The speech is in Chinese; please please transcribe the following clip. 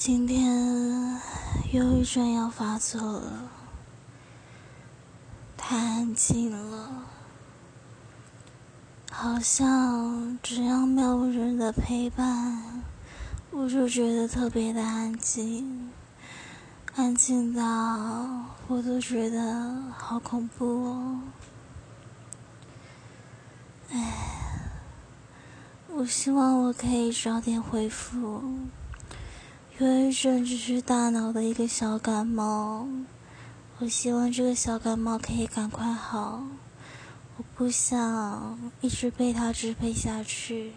今天忧郁症要发作了，太安静了，好像只要没有人的陪伴，我就觉得特别的安静，安静到我都觉得好恐怖哦。唉，我希望我可以早点恢复。忧郁症只是大脑的一个小感冒，我希望这个小感冒可以赶快好，我不想一直被它支配下去。